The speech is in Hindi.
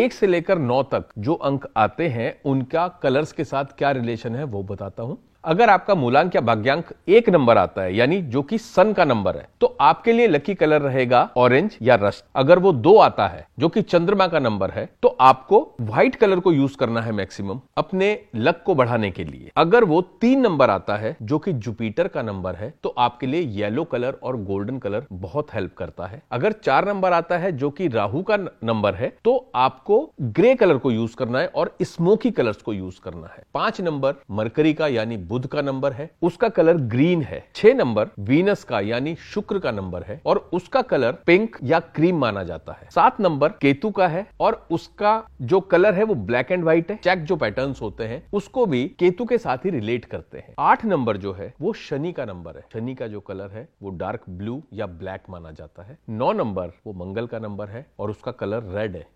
एक से लेकर नौ तक जो अंक आते हैं, उनका कलर्स के साथ क्या रिलेशन है वो बताता हूँ। अगर आपका मूलांक या भाग्यांक एक नंबर आता है, यानी जो कि सन का नंबर है तो आपके लिए लकी कलर रहेगा ऑरेंज या रस्ट। अगर वो दो आता है, जो कि चंद्रमा का नंबर है तो आपको व्हाइट कलर को यूज़ करना है मैक्सिमम अपने लक को बढ़ाने के लिए। अगर वो तीन नंबर आता है, जो कि जुपिटर का नंबर है तो आपके लिए येलो कलर और गोल्डन कलर बहुत हेल्प करता है। अगर चार नंबर आता है, जो कि राहु का नंबर है तो आपको ग्रे कलर को यूज़ करना है और स्मोकी कलर्स को यूज़ करना है। पाँच नंबर मरकरी का, यानी बुध का नंबर है, उसका कलर ग्रीन है। छह नंबर वीनस का, यानी शुक्र का नंबर है, और उसका कलर पिंक या क्रीम माना जाता है। सात नंबर केतु का है, और उसका जो कलर है वो ब्लैक एंड व्हाइट है। चेक जो पैटर्न होते हैं, उसको भी केतु के साथ ही रिलेट करते हैं। आठ नंबर जो है, वो शनि का नंबर है। शनि का जो कलर है, वो डार्क ब्लू या ब्लैक माना जाता है। नौ नंबर वो मंगल का नंबर है, और उसका कलर रेड है।